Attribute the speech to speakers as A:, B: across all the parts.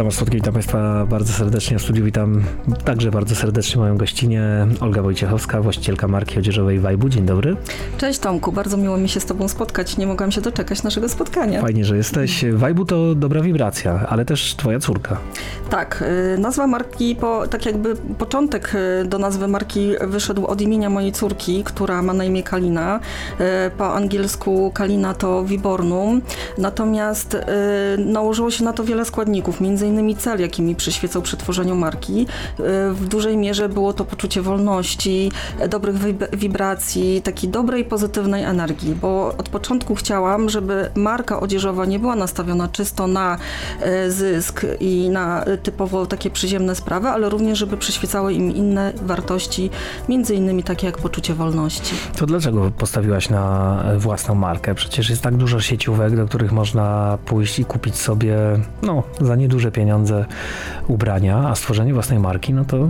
A: Tomasz Słodki, witam Państwa bardzo serdecznie w studiu. Witam także bardzo serdecznie moją gościnę Olga Wojciechowska, właścicielka marki odzieżowej Wajbu. Dzień dobry.
B: Cześć Tomku, bardzo miło mi się z Tobą spotkać. Nie mogłam się doczekać naszego spotkania.
A: Fajnie, że jesteś. Wajbu to dobra wibracja, ale też Twoja córka.
B: Tak, y, nazwa marki, po, tak jakby początek y, do nazwy marki wyszedł od imienia mojej córki, która ma na imię Kalina. Y, po angielsku Kalina to Vibornum. Natomiast nałożyło się na to wiele składników, między innymi cel, jaki mi przyświecał przy tworzeniu marki. W dużej mierze było to poczucie wolności, dobrych wibracji, takiej dobrej, pozytywnej energii, bo od początku chciałam, żeby marka odzieżowa nie była nastawiona czysto na zysk i na typowo takie przyziemne sprawy, ale również, żeby przyświecały im inne wartości, między innymi takie jak poczucie wolności.
A: To dlaczego postawiłaś na własną markę? Przecież jest tak dużo sieciówek, do których można pójść i kupić sobie no, za nieduże pieniądze ubrania, a stworzenie własnej marki, no to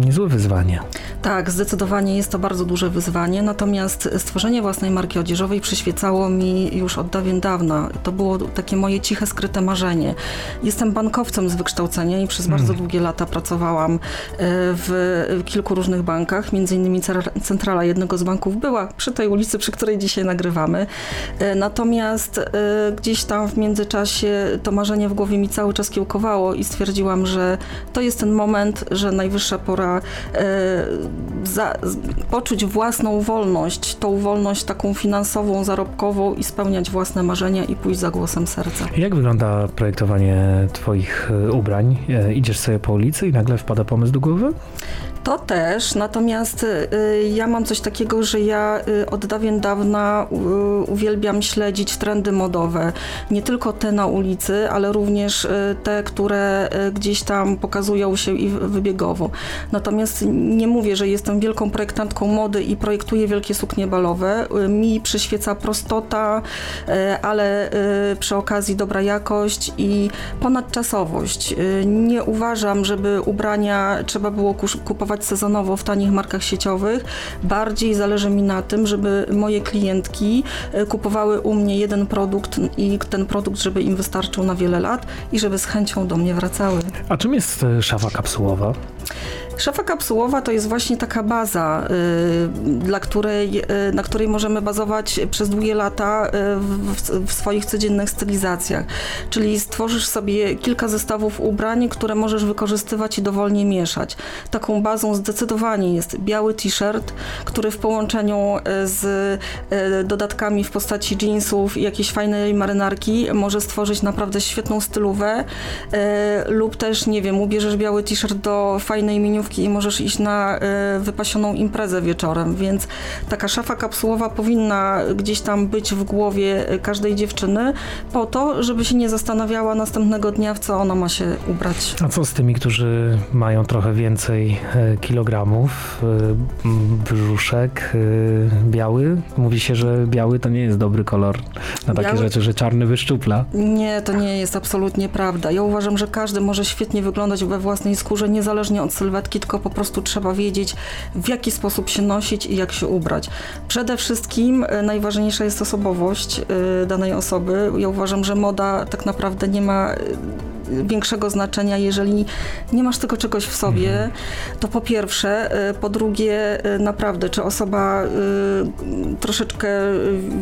A: niezłe wyzwanie.
B: Tak, zdecydowanie jest to bardzo duże wyzwanie, natomiast stworzenie własnej marki odzieżowej przyświecało mi już od dawien dawna. To było takie moje ciche, skryte marzenie. Jestem bankowcem z wykształcenia i przez bardzo hmm. długie lata pracowałam e, w kilku różnych bankach, między innymi centrala jednego z banków była przy tej ulicy, przy której dzisiaj nagrywamy. E, natomiast e, gdzieś tam w międzyczasie to marzenie w głowie mi cały czas kiełkowało i stwierdziłam, że to jest ten moment, że najwyższa pora za, poczuć własną wolność, tą wolność taką finansową, zarobkową i spełniać własne marzenia i pójść za głosem serca.
A: Jak wygląda projektowanie Twoich e, ubrań? E, idziesz sobie po ulicy i nagle wpada pomysł do głowy?
B: To też, natomiast y, ja mam coś takiego, że ja y, od dawien dawna y, uwielbiam śledzić trendy modowe. Nie tylko te na ulicy, ale również te, które gdzieś tam pokazują się i wybiegowo. Natomiast nie mówię, że jestem wielką projektantką mody i projektuję wielkie suknie balowe. Mi przyświeca prostota, ale przy okazji dobra jakość i ponadczasowość. Nie uważam, żeby ubrania trzeba było kupować kupować sezonowo w tanich markach sieciowych. Bardziej zależy mi na tym, żeby moje klientki e, kupowały u mnie jeden produkt i ten produkt, żeby im wystarczył na wiele lat i żeby z chęcią do mnie wracały.
A: A czym jest e, szafa kapsułowa?
B: Szafa kapsułowa to jest właśnie taka baza, y, dla której, y, na której możemy bazować przez długie lata y, w, w, swoich codziennych stylizacjach. Czyli stworzysz sobie kilka zestawów ubrań, które możesz wykorzystywać i dowolnie mieszać. Taką bazą zdecydowanie jest biały t-shirt, który w połączeniu z dodatkami w postaci jeansów i jakiejś fajnej marynarki może stworzyć naprawdę świetną stylówę lub też, nie wiem, ubierzesz biały t-shirt do fajnej miniówki i możesz iść na y, wypasioną imprezę wieczorem, więc taka szafa kapsułowa powinna gdzieś tam być w głowie każdej dziewczyny po to, żeby się nie zastanawiała następnego dnia, w co ona ma się ubrać.
A: A co z tymi, którzy mają trochę więcej e, kilogramów, brzuszek biały? Mówi się, że biały to nie jest dobry kolor na takie biały? rzeczy, że czarny wyszczupla.
B: Nie, to nie jest absolutnie prawda. Ja uważam, że każdy może świetnie wyglądać we własnej skórze, niezależnie od sylwetki tylko po prostu trzeba wiedzieć, w jaki sposób się nosić i jak się ubrać. Przede wszystkim e, najważniejsza jest osobowość e, danej osoby. Ja uważam, że moda tak naprawdę nie ma e, większego znaczenia, jeżeli nie masz tego czegoś w sobie, mhm. to po pierwsze, po drugie, naprawdę, czy osoba troszeczkę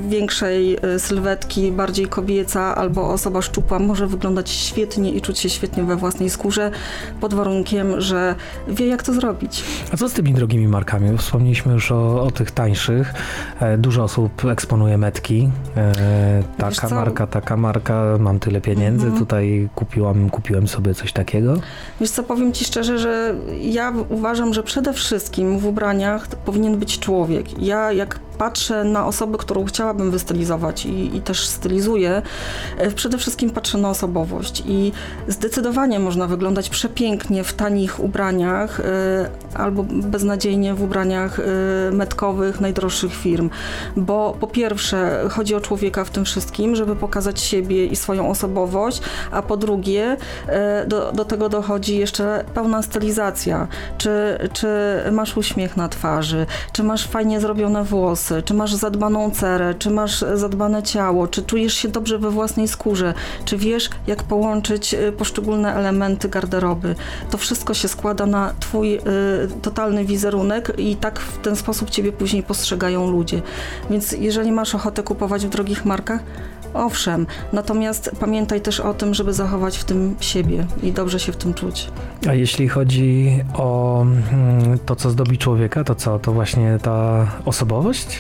B: większej sylwetki, bardziej kobieca, albo osoba szczupła może wyglądać świetnie i czuć się świetnie we własnej skórze, pod warunkiem, że wie, jak to zrobić.
A: A co z tymi drogimi markami? Wspomnieliśmy już o, o tych tańszych. E, dużo osób eksponuje metki. E, taka marka, taka marka, mam tyle pieniędzy, mhm. tutaj kupiłam, kupiłem sobie coś takiego.
B: Wiesz co, powiem ci szczerze, że ja uważam, że przede wszystkim w ubraniach powinien być człowiek. Ja jak patrzę na osobę, którą chciałabym wystylizować i, i, też stylizuję, e, przede wszystkim patrzę na osobowość i zdecydowanie można wyglądać przepięknie w tanich ubraniach e, albo beznadziejnie w ubraniach e, metkowych najdroższych firm, bo po pierwsze chodzi o człowieka w tym wszystkim, żeby pokazać siebie i swoją osobowość, a po drugie do, do tego dochodzi jeszcze pełna stylizacja, czy, czy masz uśmiech na twarzy, czy masz fajnie zrobione włosy, włosy, czy masz zadbaną cerę, czy masz zadbane ciało, czy czujesz się dobrze we własnej skórze, czy wiesz, jak połączyć y, poszczególne elementy garderoby. To wszystko się składa na twój y, totalny wizerunek i tak w ten sposób ciebie później postrzegają ludzie. Więc jeżeli masz ochotę kupować w drogich markach, Owszem, natomiast pamiętaj też o tym, żeby zachować w tym siebie i dobrze się w tym czuć.
A: A jeśli chodzi o mm, to, co zdobi człowieka, to co? To właśnie ta osobowość?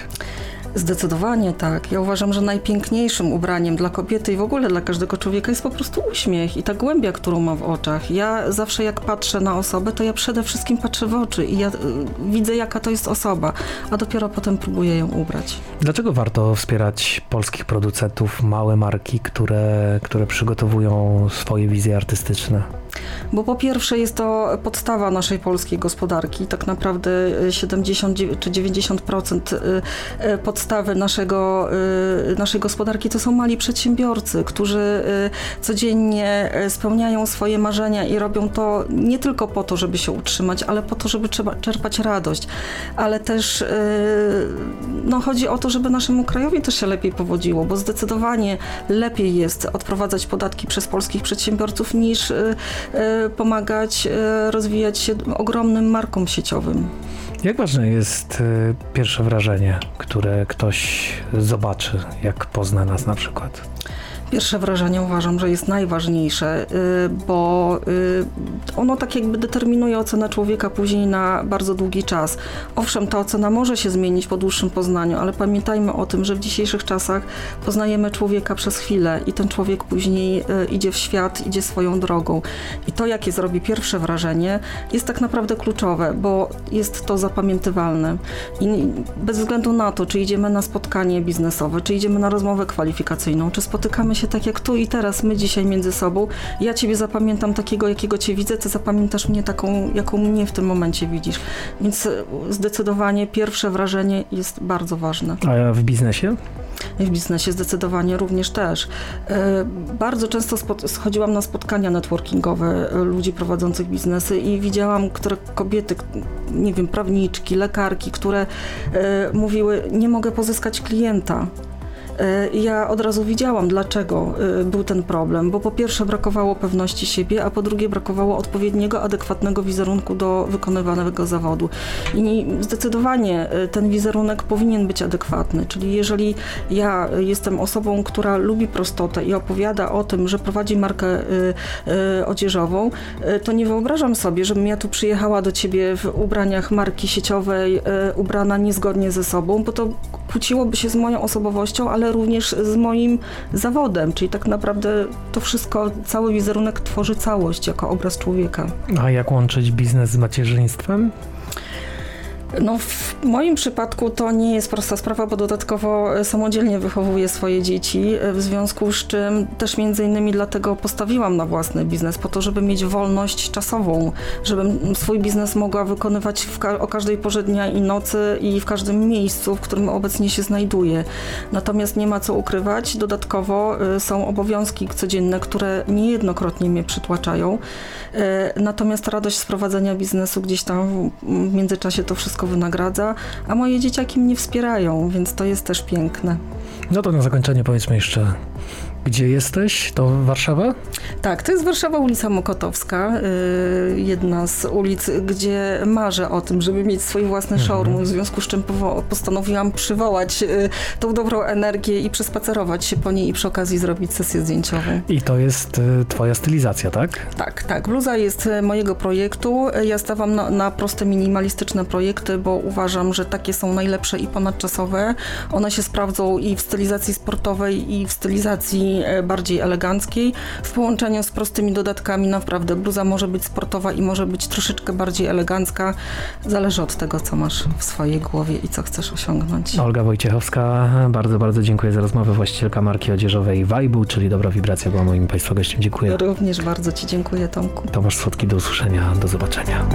B: Zdecydowanie tak. Ja uważam, że najpiękniejszym ubraniem dla kobiety i w ogóle dla każdego człowieka jest po prostu uśmiech i ta głębia, którą ma w oczach. Ja zawsze jak patrzę na osobę, to ja przede wszystkim patrzę w oczy i ja y, widzę, jaka to jest osoba, a dopiero potem próbuję ją ubrać.
A: Dlaczego warto wspierać polskich producentów, małe marki, które, które przygotowują swoje wizje artystyczne?
B: Bo po pierwsze jest to podstawa naszej polskiej gospodarki. Tak naprawdę 70 czy 90% podstawy naszego, naszej gospodarki to są mali przedsiębiorcy, którzy codziennie spełniają swoje marzenia i robią to nie tylko po to, żeby się utrzymać, ale po to, żeby czerpać radość. Ale też no, chodzi o to, żeby naszemu krajowi też się lepiej powodziło, bo zdecydowanie lepiej jest odprowadzać podatki przez polskich przedsiębiorców niż E, pomagać e, rozwijać się ogromnym markom sieciowym.
A: Jak ważne jest e, pierwsze wrażenie, które ktoś zobaczy, jak pozna nas na przykład?
B: Pierwsze wrażenie uważam, że jest najważniejsze, y, bo y, ono tak jakby determinuje ocenę człowieka później na bardzo długi czas. Owszem, ta ocena może się zmienić po dłuższym poznaniu, ale pamiętajmy o tym, że w dzisiejszych czasach poznajemy człowieka przez chwilę i ten człowiek później y, idzie w świat, idzie swoją drogą. I to, jakie zrobi pierwsze wrażenie, jest tak naprawdę kluczowe, bo jest to zapamiętywalne. I bez względu na to, czy idziemy na spotkanie biznesowe, czy idziemy na rozmowę kwalifikacyjną, czy spotykamy się się tak jak tu i teraz, my dzisiaj między sobą. Ja ciebie zapamiętam takiego, jakiego cię widzę, ty zapamiętasz mnie taką, jaką mnie w tym momencie widzisz. Więc e, zdecydowanie pierwsze wrażenie jest bardzo ważne.
A: A w biznesie?
B: W biznesie zdecydowanie również też. E, bardzo często schodziłam na spotkania networkingowe e, ludzi prowadzących biznesy i widziałam, które kobiety, nie wiem, prawniczki, lekarki, które mówiły, nie mogę pozyskać klienta. E, ja od razu widziałam, dlaczego e, był ten problem, bo po pierwsze brakowało pewności siebie, a po drugie brakowało odpowiedniego, adekwatnego wizerunku do wykonywanego zawodu. I zdecydowanie e, ten wizerunek powinien być adekwatny, czyli jeżeli ja jestem osobą, która lubi prostotę i opowiada o tym, że prowadzi markę odzieżową, to nie wyobrażam sobie, żebym ja tu przyjechała do ciebie w ubraniach marki sieciowej, ubrana niezgodnie ze sobą, bo to kłóciłoby się z moją osobowością, ale również z moim zawodem, czyli tak naprawdę to wszystko, cały wizerunek tworzy całość jako obraz człowieka.
A: A jak łączyć biznes z macierzyństwem?
B: No, w moim przypadku to nie jest prosta sprawa, bo dodatkowo e, samodzielnie wychowuję swoje dzieci, e, w związku z czym też między innymi dlatego postawiłam na własny biznes, po to, żeby mieć wolność czasową, żebym swój biznes mogła wykonywać ka o każdej porze dnia i nocy i w każdym miejscu, w którym obecnie się znajduję. Natomiast nie ma co ukrywać, dodatkowo y, są obowiązki codzienne, które niejednokrotnie mnie przytłaczają. Natomiast radość z prowadzenia biznesu gdzieś tam w międzyczasie to wszystko wynagradza, a moje dzieciaki mnie wspierają, więc to jest też piękne.
A: No to na zakończenie powiedzmy jeszcze, gdzie jesteś? To Warszawa?
B: Tak, to jest Warszawa, ulica Mokotowska, y, jedna z ulic, gdzie marzę o tym, żeby mieć swój własny mhm. showroom, w związku z czym postanowiłam przywołać y, tą dobrą energię i przespacerować się po niej i przy okazji zrobić sesję zdjęciową.
A: I to jest y, twoja stylizacja, tak?
B: Tak, tak. Bluza jest mojego projektu. Ja stawam na, na proste, minimalistyczne projekty, bo uważam, że takie są najlepsze i ponadczasowe. One się sprawdzą i w stylizacji sportowej, i w stylizacji E, bardziej eleganckiej. W połączeniu z prostymi dodatkami naprawdę bluza może być sportowa i może być troszeczkę bardziej elegancka. Zależy od tego, co masz w swojej głowie i co chcesz osiągnąć.
A: Olga Wojciechowska, bardzo, bardzo dziękuję za rozmowę. Właścicielka marki odzieżowej Vibe, czyli Dobra Wibracja była moim Państwa gościem. Dziękuję.
B: Również bardzo Ci dziękuję, Tomku.
A: Tomasz Słodki, do usłyszenia, do zobaczenia.